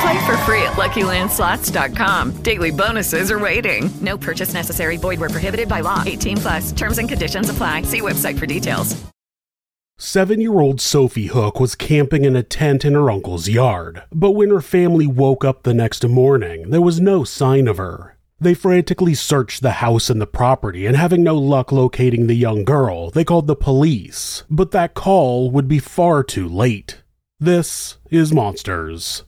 Play for free at LuckyLandSlots.com. Daily bonuses are waiting. No purchase necessary. Void were prohibited by law. 18 plus. Terms and conditions apply. See website for details. Seven-year-old Sophie Hook was camping in a tent in her uncle's yard, but when her family woke up the next morning, there was no sign of her. They frantically searched the house and the property, and having no luck locating the young girl, they called the police. But that call would be far too late. This is Monsters.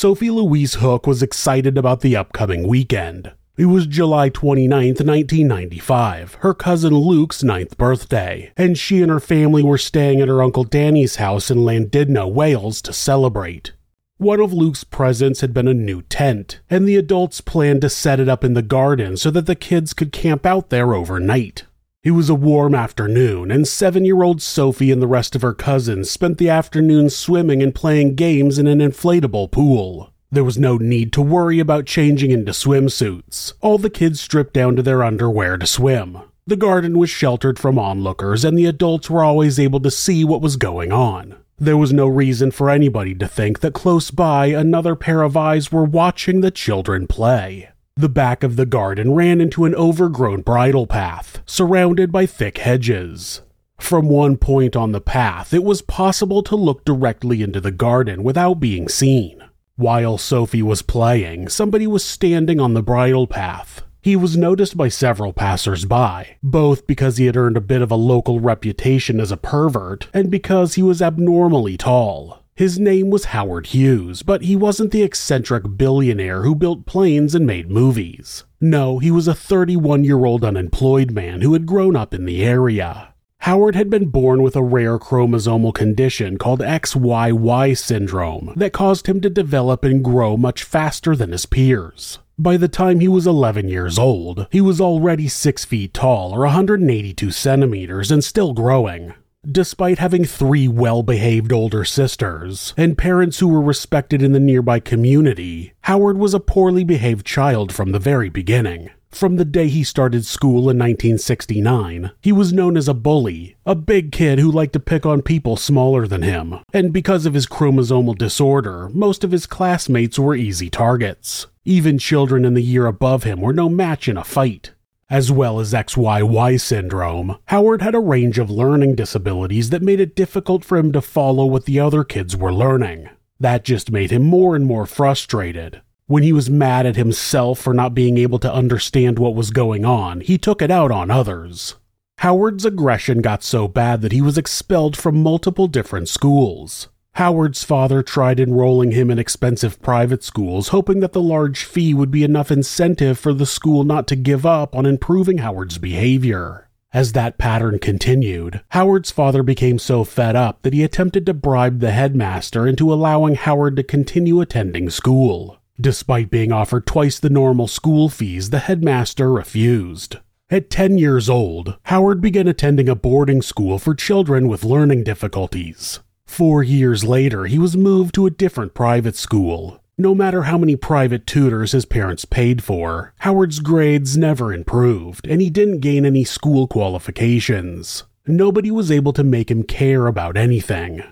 Sophie Louise Hook was excited about the upcoming weekend. It was July 29, 1995, her cousin Luke's ninth birthday, and she and her family were staying at her Uncle Danny's house in Llandudno, Wales to celebrate. One of Luke's presents had been a new tent, and the adults planned to set it up in the garden so that the kids could camp out there overnight. It was a warm afternoon, and seven year old Sophie and the rest of her cousins spent the afternoon swimming and playing games in an inflatable pool. There was no need to worry about changing into swimsuits. All the kids stripped down to their underwear to swim. The garden was sheltered from onlookers, and the adults were always able to see what was going on. There was no reason for anybody to think that close by another pair of eyes were watching the children play. The back of the garden ran into an overgrown bridle path, surrounded by thick hedges. From one point on the path, it was possible to look directly into the garden without being seen. While Sophie was playing, somebody was standing on the bridle path. He was noticed by several passers-by, both because he had earned a bit of a local reputation as a pervert and because he was abnormally tall. His name was Howard Hughes, but he wasn't the eccentric billionaire who built planes and made movies. No, he was a 31 year old unemployed man who had grown up in the area. Howard had been born with a rare chromosomal condition called XYY syndrome that caused him to develop and grow much faster than his peers. By the time he was 11 years old, he was already 6 feet tall or 182 centimeters and still growing. Despite having three well behaved older sisters and parents who were respected in the nearby community, Howard was a poorly behaved child from the very beginning. From the day he started school in 1969, he was known as a bully, a big kid who liked to pick on people smaller than him. And because of his chromosomal disorder, most of his classmates were easy targets. Even children in the year above him were no match in a fight. As well as XYY syndrome, Howard had a range of learning disabilities that made it difficult for him to follow what the other kids were learning. That just made him more and more frustrated. When he was mad at himself for not being able to understand what was going on, he took it out on others. Howard's aggression got so bad that he was expelled from multiple different schools. Howard's father tried enrolling him in expensive private schools, hoping that the large fee would be enough incentive for the school not to give up on improving Howard's behavior. As that pattern continued, Howard's father became so fed up that he attempted to bribe the headmaster into allowing Howard to continue attending school. Despite being offered twice the normal school fees, the headmaster refused. At 10 years old, Howard began attending a boarding school for children with learning difficulties. Four years later, he was moved to a different private school. No matter how many private tutors his parents paid for, Howard's grades never improved, and he didn't gain any school qualifications. Nobody was able to make him care about anything.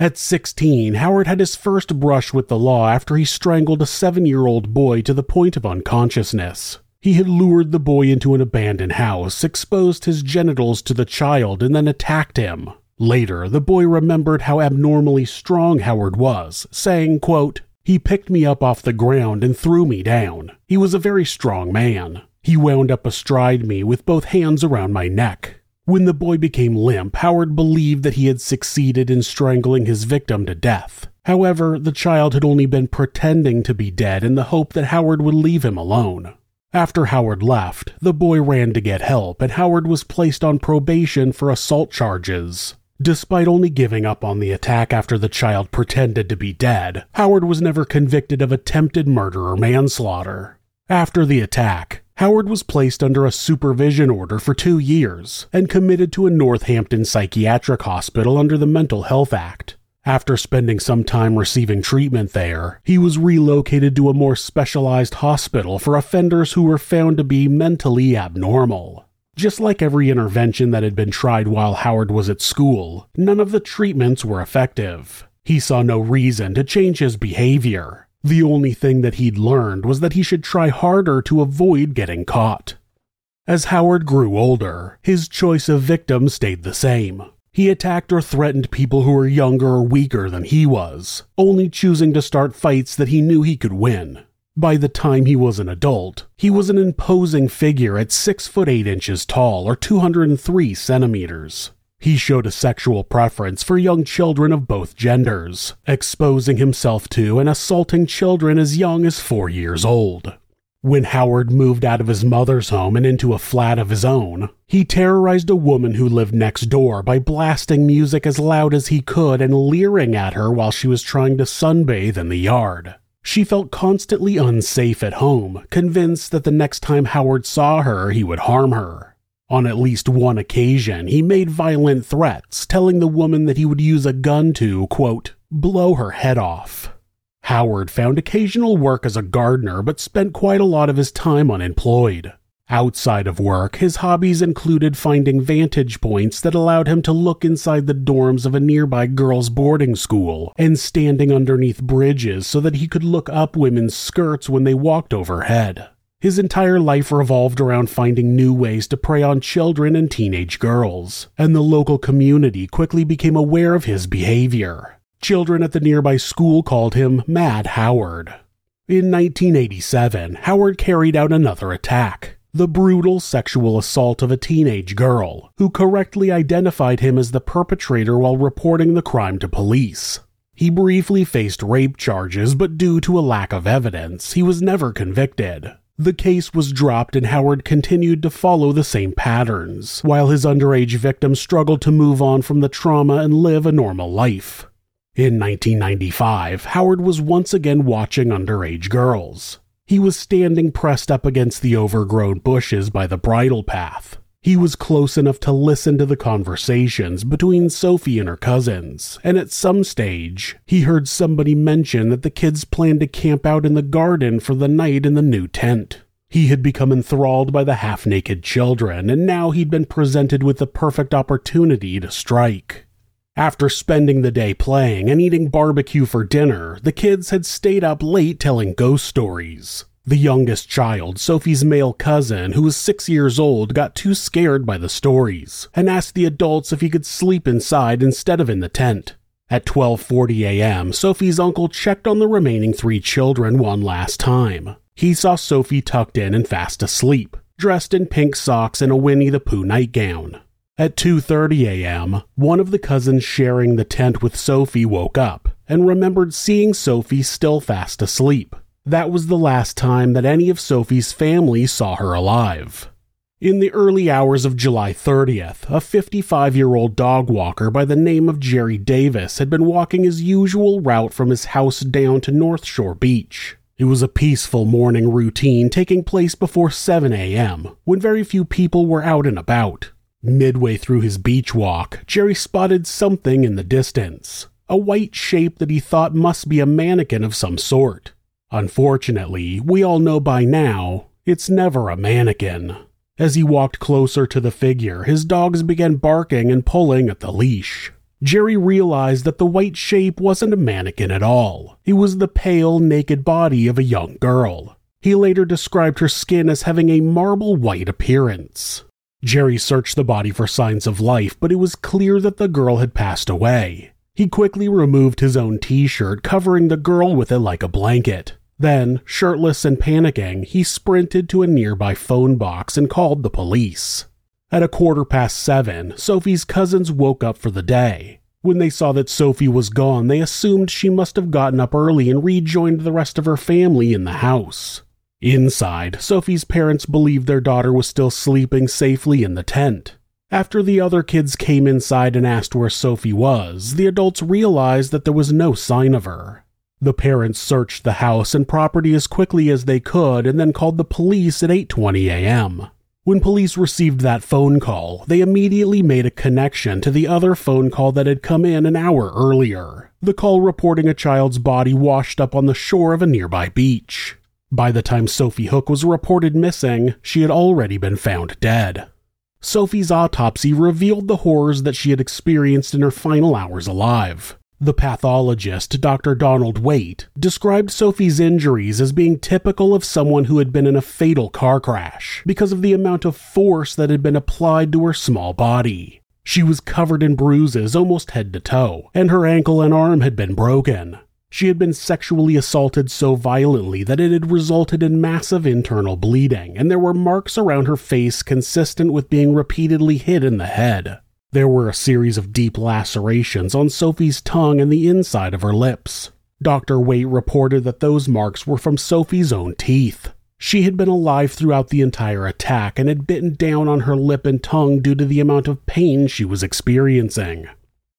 At 16, Howard had his first brush with the law after he strangled a seven year old boy to the point of unconsciousness. He had lured the boy into an abandoned house, exposed his genitals to the child, and then attacked him. Later, the boy remembered how abnormally strong Howard was, saying, quote, He picked me up off the ground and threw me down. He was a very strong man. He wound up astride me with both hands around my neck. When the boy became limp, Howard believed that he had succeeded in strangling his victim to death. However, the child had only been pretending to be dead in the hope that Howard would leave him alone. After Howard left, the boy ran to get help, and Howard was placed on probation for assault charges. Despite only giving up on the attack after the child pretended to be dead, Howard was never convicted of attempted murder or manslaughter. After the attack, Howard was placed under a supervision order for two years and committed to a Northampton psychiatric hospital under the Mental Health Act. After spending some time receiving treatment there, he was relocated to a more specialized hospital for offenders who were found to be mentally abnormal. Just like every intervention that had been tried while Howard was at school, none of the treatments were effective. He saw no reason to change his behavior, the only thing that he'd learned was that he should try harder to avoid getting caught. As Howard grew older, his choice of victims stayed the same. He attacked or threatened people who were younger or weaker than he was, only choosing to start fights that he knew he could win. By the time he was an adult, he was an imposing figure at 6 foot 8 inches tall or 203 centimeters. He showed a sexual preference for young children of both genders, exposing himself to and assaulting children as young as four years old. When Howard moved out of his mother's home and into a flat of his own, he terrorized a woman who lived next door by blasting music as loud as he could and leering at her while she was trying to sunbathe in the yard. She felt constantly unsafe at home, convinced that the next time Howard saw her, he would harm her. On at least one occasion, he made violent threats, telling the woman that he would use a gun to, quote, blow her head off. Howard found occasional work as a gardener, but spent quite a lot of his time unemployed. Outside of work, his hobbies included finding vantage points that allowed him to look inside the dorms of a nearby girls' boarding school and standing underneath bridges so that he could look up women's skirts when they walked overhead. His entire life revolved around finding new ways to prey on children and teenage girls, and the local community quickly became aware of his behavior. Children at the nearby school called him Mad Howard. In 1987, Howard carried out another attack the brutal sexual assault of a teenage girl, who correctly identified him as the perpetrator while reporting the crime to police. He briefly faced rape charges, but due to a lack of evidence, he was never convicted. The case was dropped and Howard continued to follow the same patterns, while his underage victim struggled to move on from the trauma and live a normal life. In 1995, Howard was once again watching underage girls. He was standing pressed up against the overgrown bushes by the bridle path, he was close enough to listen to the conversations between Sophie and her cousins, and at some stage, he heard somebody mention that the kids planned to camp out in the garden for the night in the new tent. He had become enthralled by the half naked children, and now he'd been presented with the perfect opportunity to strike. After spending the day playing and eating barbecue for dinner, the kids had stayed up late telling ghost stories. The youngest child, Sophie's male cousin, who was six years old, got too scared by the stories and asked the adults if he could sleep inside instead of in the tent. At 12:40 a.m., Sophie's uncle checked on the remaining 3 children one last time. He saw Sophie tucked in and fast asleep, dressed in pink socks and a Winnie the Pooh nightgown. At 2:30 a.m., one of the cousins sharing the tent with Sophie woke up and remembered seeing Sophie still fast asleep. That was the last time that any of Sophie's family saw her alive. In the early hours of July 30th, a 55 year old dog walker by the name of Jerry Davis had been walking his usual route from his house down to North Shore Beach. It was a peaceful morning routine taking place before 7 a.m., when very few people were out and about. Midway through his beach walk, Jerry spotted something in the distance a white shape that he thought must be a mannequin of some sort. Unfortunately, we all know by now, it's never a mannequin. As he walked closer to the figure, his dogs began barking and pulling at the leash. Jerry realized that the white shape wasn't a mannequin at all. It was the pale, naked body of a young girl. He later described her skin as having a marble white appearance. Jerry searched the body for signs of life, but it was clear that the girl had passed away. He quickly removed his own t shirt, covering the girl with it like a blanket. Then, shirtless and panicking, he sprinted to a nearby phone box and called the police. At a quarter past seven, Sophie's cousins woke up for the day. When they saw that Sophie was gone, they assumed she must have gotten up early and rejoined the rest of her family in the house. Inside, Sophie's parents believed their daughter was still sleeping safely in the tent. After the other kids came inside and asked where Sophie was, the adults realized that there was no sign of her. The parents searched the house and property as quickly as they could and then called the police at 8:20 a.m. When police received that phone call, they immediately made a connection to the other phone call that had come in an hour earlier. The call reporting a child's body washed up on the shore of a nearby beach. By the time Sophie Hook was reported missing, she had already been found dead. Sophie's autopsy revealed the horrors that she had experienced in her final hours alive. The pathologist, Dr. Donald Waite, described Sophie's injuries as being typical of someone who had been in a fatal car crash because of the amount of force that had been applied to her small body. She was covered in bruises almost head to toe, and her ankle and arm had been broken. She had been sexually assaulted so violently that it had resulted in massive internal bleeding, and there were marks around her face consistent with being repeatedly hit in the head. There were a series of deep lacerations on Sophie's tongue and the inside of her lips. Dr. Waite reported that those marks were from Sophie's own teeth. She had been alive throughout the entire attack and had bitten down on her lip and tongue due to the amount of pain she was experiencing.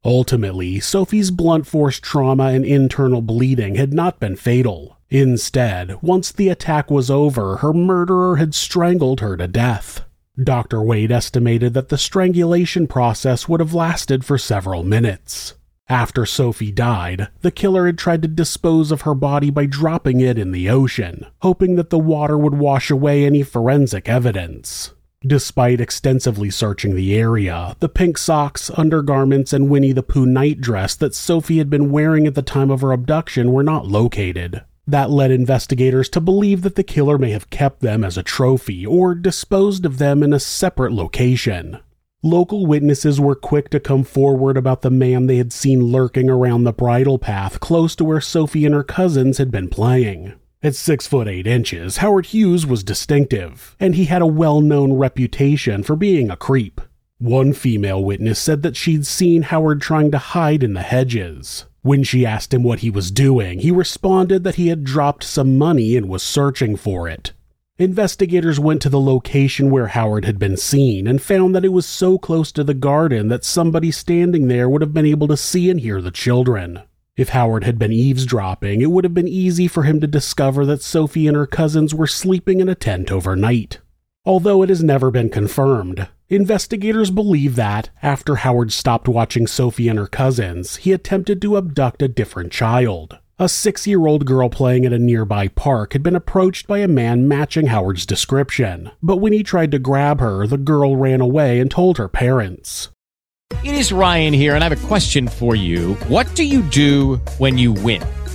Ultimately, Sophie's blunt force trauma and internal bleeding had not been fatal. Instead, once the attack was over, her murderer had strangled her to death. Dr. Waite estimated that the strangulation process would have lasted for several minutes. After Sophie died, the killer had tried to dispose of her body by dropping it in the ocean, hoping that the water would wash away any forensic evidence. Despite extensively searching the area, the pink socks, undergarments, and Winnie the Pooh night dress that Sophie had been wearing at the time of her abduction were not located. That led investigators to believe that the killer may have kept them as a trophy or disposed of them in a separate location. Local witnesses were quick to come forward about the man they had seen lurking around the bridle path close to where Sophie and her cousins had been playing. At six foot eight inches, Howard Hughes was distinctive, and he had a well known reputation for being a creep. One female witness said that she'd seen Howard trying to hide in the hedges. When she asked him what he was doing, he responded that he had dropped some money and was searching for it. Investigators went to the location where Howard had been seen and found that it was so close to the garden that somebody standing there would have been able to see and hear the children. If Howard had been eavesdropping, it would have been easy for him to discover that Sophie and her cousins were sleeping in a tent overnight. Although it has never been confirmed, investigators believe that, after Howard stopped watching Sophie and her cousins, he attempted to abduct a different child. A six year old girl playing at a nearby park had been approached by a man matching Howard's description, but when he tried to grab her, the girl ran away and told her parents. It is Ryan here, and I have a question for you. What do you do when you win?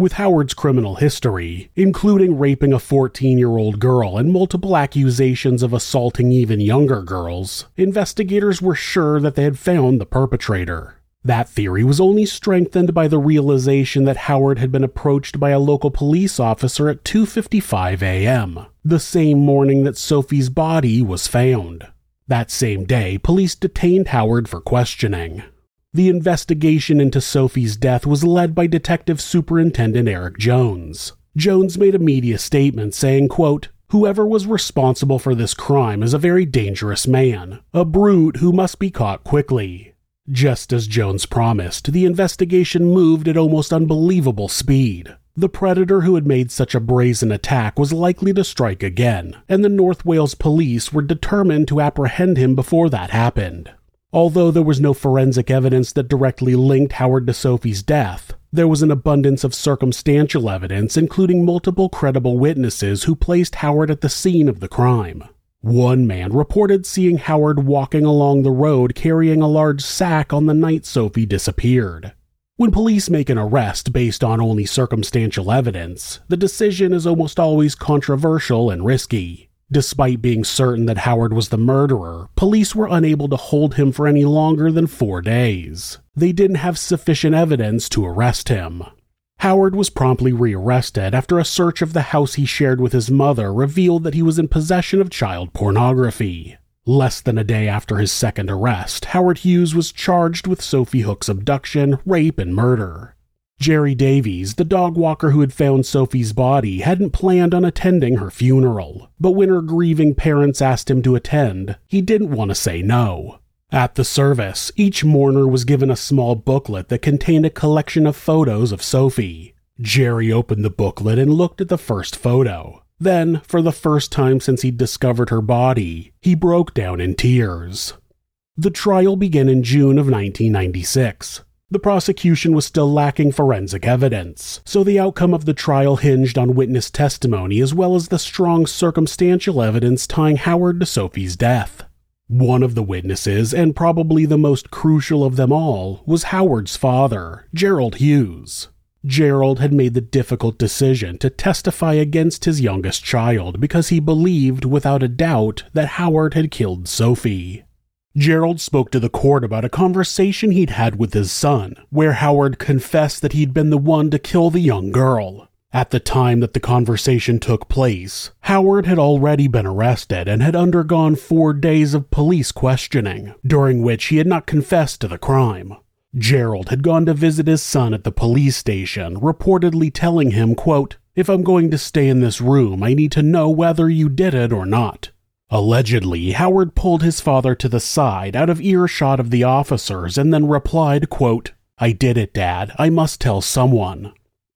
With Howard's criminal history, including raping a 14 year old girl and multiple accusations of assaulting even younger girls, investigators were sure that they had found the perpetrator. That theory was only strengthened by the realization that Howard had been approached by a local police officer at 2:55 a.m., the same morning that Sophie's body was found. That same day, police detained Howard for questioning. The investigation into Sophie's death was led by Detective Superintendent Eric Jones. Jones made a media statement saying, quote, Whoever was responsible for this crime is a very dangerous man, a brute who must be caught quickly. Just as Jones promised, the investigation moved at almost unbelievable speed. The predator who had made such a brazen attack was likely to strike again, and the North Wales police were determined to apprehend him before that happened. Although there was no forensic evidence that directly linked Howard to Sophie's death, there was an abundance of circumstantial evidence, including multiple credible witnesses who placed Howard at the scene of the crime. One man reported seeing Howard walking along the road carrying a large sack on the night Sophie disappeared. When police make an arrest based on only circumstantial evidence, the decision is almost always controversial and risky. Despite being certain that Howard was the murderer, police were unable to hold him for any longer than four days. They didn't have sufficient evidence to arrest him. Howard was promptly rearrested after a search of the house he shared with his mother revealed that he was in possession of child pornography. Less than a day after his second arrest, Howard Hughes was charged with Sophie Hook's abduction, rape, and murder. Jerry Davies, the dog walker who had found Sophie's body, hadn't planned on attending her funeral, but when her grieving parents asked him to attend, he didn't want to say no. At the service, each mourner was given a small booklet that contained a collection of photos of Sophie. Jerry opened the booklet and looked at the first photo. Then, for the first time since he'd discovered her body, he broke down in tears. The trial began in June of 1996. The prosecution was still lacking forensic evidence, so the outcome of the trial hinged on witness testimony as well as the strong circumstantial evidence tying Howard to Sophie's death. One of the witnesses, and probably the most crucial of them all, was Howard's father, Gerald Hughes. Gerald had made the difficult decision to testify against his youngest child because he believed, without a doubt, that Howard had killed Sophie. Gerald spoke to the court about a conversation he'd had with his son, where Howard confessed that he'd been the one to kill the young girl. At the time that the conversation took place, Howard had already been arrested and had undergone four days of police questioning, during which he had not confessed to the crime. Gerald had gone to visit his son at the police station, reportedly telling him, quote, If I'm going to stay in this room, I need to know whether you did it or not. Allegedly, Howard pulled his father to the side out of earshot of the officers and then replied, quote, I did it, Dad. I must tell someone.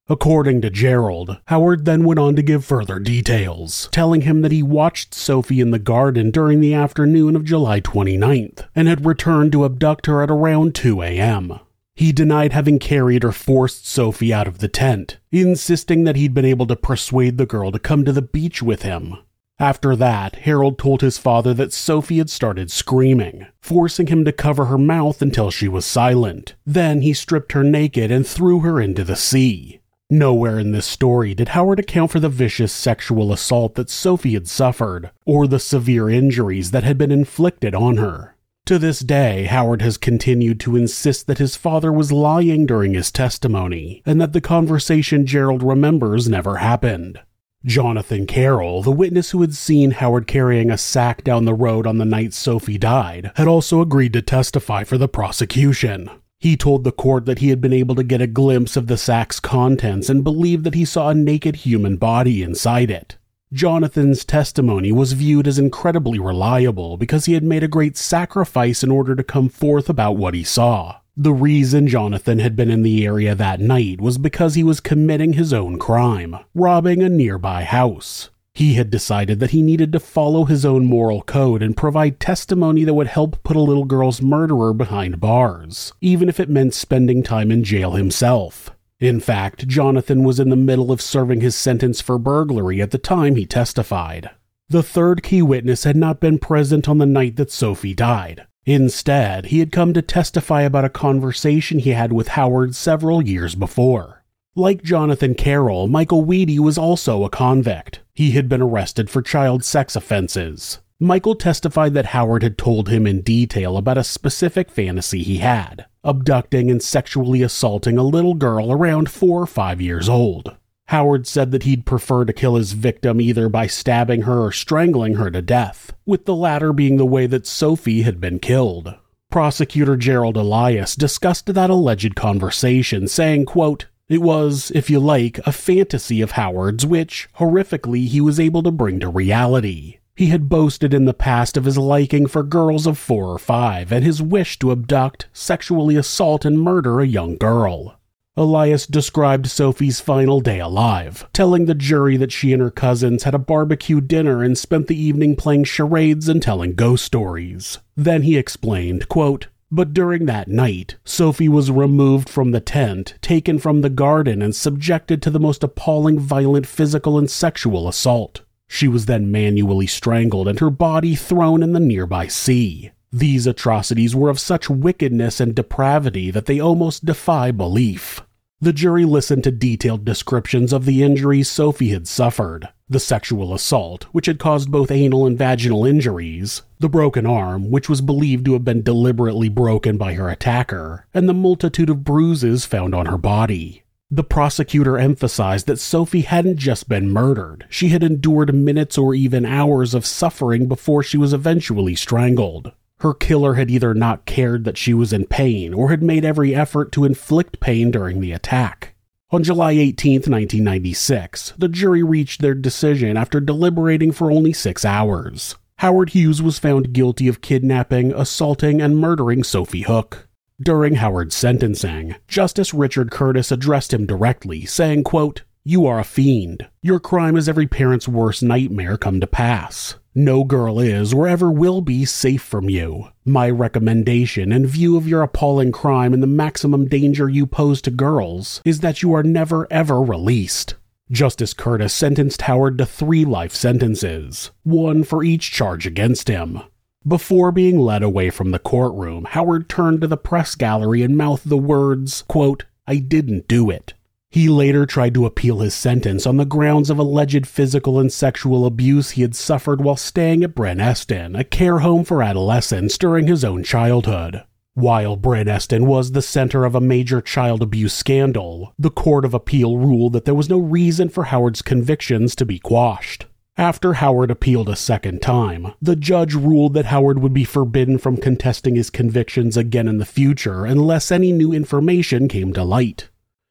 According to Gerald, Howard then went on to give further details, telling him that he watched Sophie in the garden during the afternoon of July 29th and had returned to abduct her at around 2 a.m. He denied having carried or forced Sophie out of the tent, insisting that he'd been able to persuade the girl to come to the beach with him, after that, Harold told his father that Sophie had started screaming, forcing him to cover her mouth until she was silent. Then he stripped her naked and threw her into the sea. Nowhere in this story did Howard account for the vicious sexual assault that Sophie had suffered, or the severe injuries that had been inflicted on her. To this day, Howard has continued to insist that his father was lying during his testimony, and that the conversation Gerald remembers never happened. Jonathan Carroll, the witness who had seen Howard carrying a sack down the road on the night Sophie died, had also agreed to testify for the prosecution. He told the court that he had been able to get a glimpse of the sack's contents and believed that he saw a naked human body inside it. Jonathan's testimony was viewed as incredibly reliable because he had made a great sacrifice in order to come forth about what he saw. The reason Jonathan had been in the area that night was because he was committing his own crime, robbing a nearby house. He had decided that he needed to follow his own moral code and provide testimony that would help put a little girl's murderer behind bars, even if it meant spending time in jail himself. In fact, Jonathan was in the middle of serving his sentence for burglary at the time he testified. The third key witness had not been present on the night that Sophie died, Instead, he had come to testify about a conversation he had with Howard several years before. Like Jonathan Carroll, Michael Weedy was also a convict. He had been arrested for child sex offenses. Michael testified that Howard had told him in detail about a specific fantasy he had abducting and sexually assaulting a little girl around four or five years old. Howard said that he'd prefer to kill his victim either by stabbing her or strangling her to death, with the latter being the way that Sophie had been killed. Prosecutor Gerald Elias discussed that alleged conversation, saying, quote, It was, if you like, a fantasy of Howard's which, horrifically, he was able to bring to reality. He had boasted in the past of his liking for girls of four or five and his wish to abduct, sexually assault, and murder a young girl. Elias described Sophie's final day alive, telling the jury that she and her cousins had a barbecue dinner and spent the evening playing charades and telling ghost stories. Then he explained, quote, but during that night, Sophie was removed from the tent, taken from the garden, and subjected to the most appalling violent physical and sexual assault. She was then manually strangled and her body thrown in the nearby sea. These atrocities were of such wickedness and depravity that they almost defy belief. The jury listened to detailed descriptions of the injuries Sophie had suffered the sexual assault, which had caused both anal and vaginal injuries, the broken arm, which was believed to have been deliberately broken by her attacker, and the multitude of bruises found on her body. The prosecutor emphasized that Sophie hadn't just been murdered, she had endured minutes or even hours of suffering before she was eventually strangled. Her killer had either not cared that she was in pain or had made every effort to inflict pain during the attack. On July 18, 1996, the jury reached their decision after deliberating for only six hours. Howard Hughes was found guilty of kidnapping, assaulting, and murdering Sophie Hook. During Howard's sentencing, Justice Richard Curtis addressed him directly, saying, quote, You are a fiend. Your crime is every parent's worst nightmare come to pass. No girl is or ever will be safe from you. My recommendation, in view of your appalling crime and the maximum danger you pose to girls, is that you are never ever released. Justice Curtis sentenced Howard to three life sentences, one for each charge against him. Before being led away from the courtroom, Howard turned to the press gallery and mouthed the words, quote, I didn't do it. He later tried to appeal his sentence on the grounds of alleged physical and sexual abuse he had suffered while staying at Estyn, a care home for adolescents during his own childhood. While Estyn was the center of a major child abuse scandal, the Court of Appeal ruled that there was no reason for Howard's convictions to be quashed. After Howard appealed a second time, the judge ruled that Howard would be forbidden from contesting his convictions again in the future unless any new information came to light.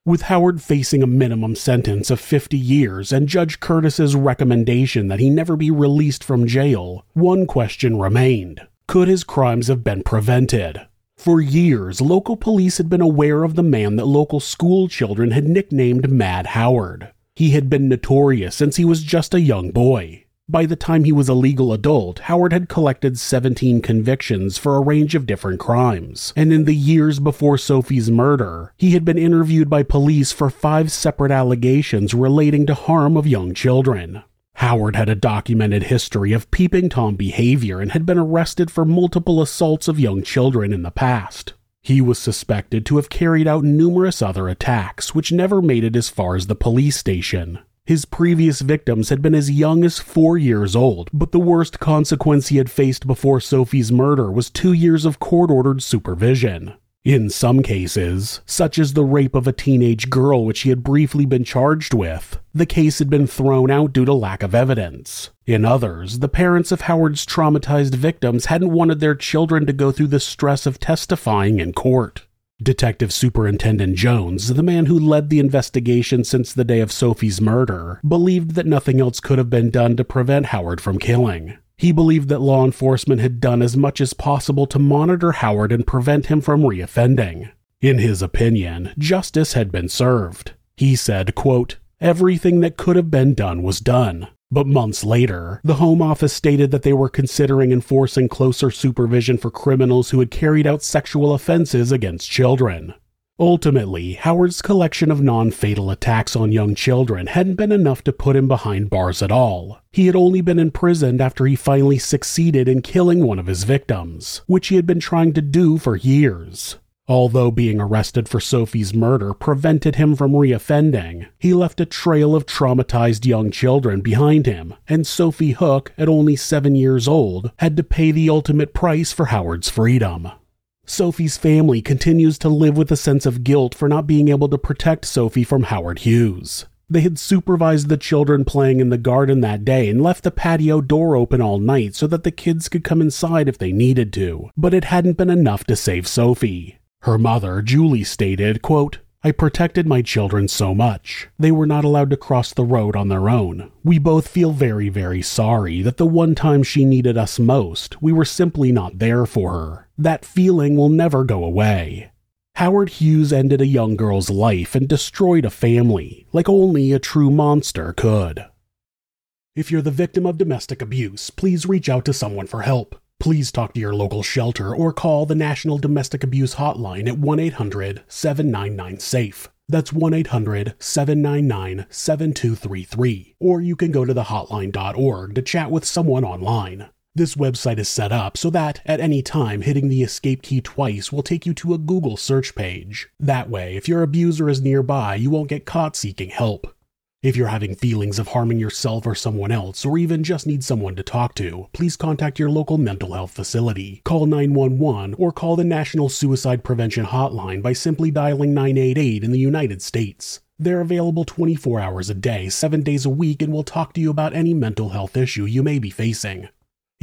With Howard facing a minimum sentence of 50 years and Judge Curtis's recommendation that he never be released from jail, one question remained. Could his crimes have been prevented? For years, local police had been aware of the man that local school children had nicknamed Mad Howard. He had been notorious since he was just a young boy. By the time he was a legal adult, Howard had collected 17 convictions for a range of different crimes, and in the years before Sophie's murder, he had been interviewed by police for five separate allegations relating to harm of young children. Howard had a documented history of peeping Tom behavior and had been arrested for multiple assaults of young children in the past. He was suspected to have carried out numerous other attacks, which never made it as far as the police station. His previous victims had been as young as four years old, but the worst consequence he had faced before Sophie's murder was two years of court ordered supervision. In some cases, such as the rape of a teenage girl which he had briefly been charged with, the case had been thrown out due to lack of evidence. In others, the parents of Howard's traumatized victims hadn't wanted their children to go through the stress of testifying in court. Detective Superintendent Jones, the man who led the investigation since the day of Sophie's murder, believed that nothing else could have been done to prevent Howard from killing. He believed that law enforcement had done as much as possible to monitor Howard and prevent him from reoffending. In his opinion, justice had been served. He said, quote, Everything that could have been done was done. But months later, the Home Office stated that they were considering enforcing closer supervision for criminals who had carried out sexual offenses against children. Ultimately, Howard's collection of non fatal attacks on young children hadn't been enough to put him behind bars at all. He had only been imprisoned after he finally succeeded in killing one of his victims, which he had been trying to do for years. Although being arrested for Sophie's murder prevented him from reoffending, he left a trail of traumatized young children behind him, and Sophie Hook, at only seven years old, had to pay the ultimate price for Howard's freedom. Sophie's family continues to live with a sense of guilt for not being able to protect Sophie from Howard Hughes. They had supervised the children playing in the garden that day and left the patio door open all night so that the kids could come inside if they needed to, but it hadn't been enough to save Sophie. Her mother, Julie, stated, quote, I protected my children so much. They were not allowed to cross the road on their own. We both feel very, very sorry that the one time she needed us most, we were simply not there for her. That feeling will never go away. Howard Hughes ended a young girl's life and destroyed a family like only a true monster could. If you're the victim of domestic abuse, please reach out to someone for help. Please talk to your local shelter or call the National Domestic Abuse Hotline at 1 800 799 SAFE. That's 1 800 799 7233. Or you can go to thehotline.org to chat with someone online. This website is set up so that, at any time, hitting the escape key twice will take you to a Google search page. That way, if your abuser is nearby, you won't get caught seeking help. If you're having feelings of harming yourself or someone else, or even just need someone to talk to, please contact your local mental health facility. Call 911 or call the National Suicide Prevention Hotline by simply dialing 988 in the United States. They're available 24 hours a day, 7 days a week, and will talk to you about any mental health issue you may be facing.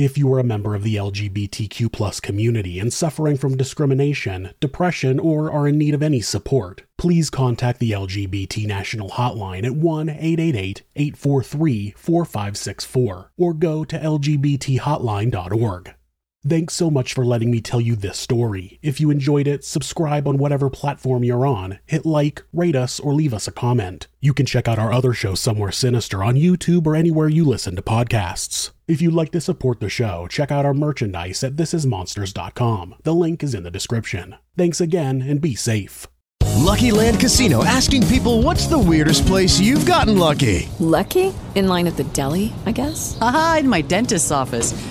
If you are a member of the LGBTQ community and suffering from discrimination, depression, or are in need of any support, please contact the LGBT National Hotline at 1 888 843 4564 or go to lgbthotline.org. Thanks so much for letting me tell you this story. If you enjoyed it, subscribe on whatever platform you're on, hit like, rate us, or leave us a comment. You can check out our other show, Somewhere Sinister, on YouTube or anywhere you listen to podcasts. If you'd like to support the show, check out our merchandise at thisismonsters.com. The link is in the description. Thanks again, and be safe. Lucky Land Casino asking people what's the weirdest place you've gotten lucky? Lucky? In line at the deli, I guess? Aha, in my dentist's office.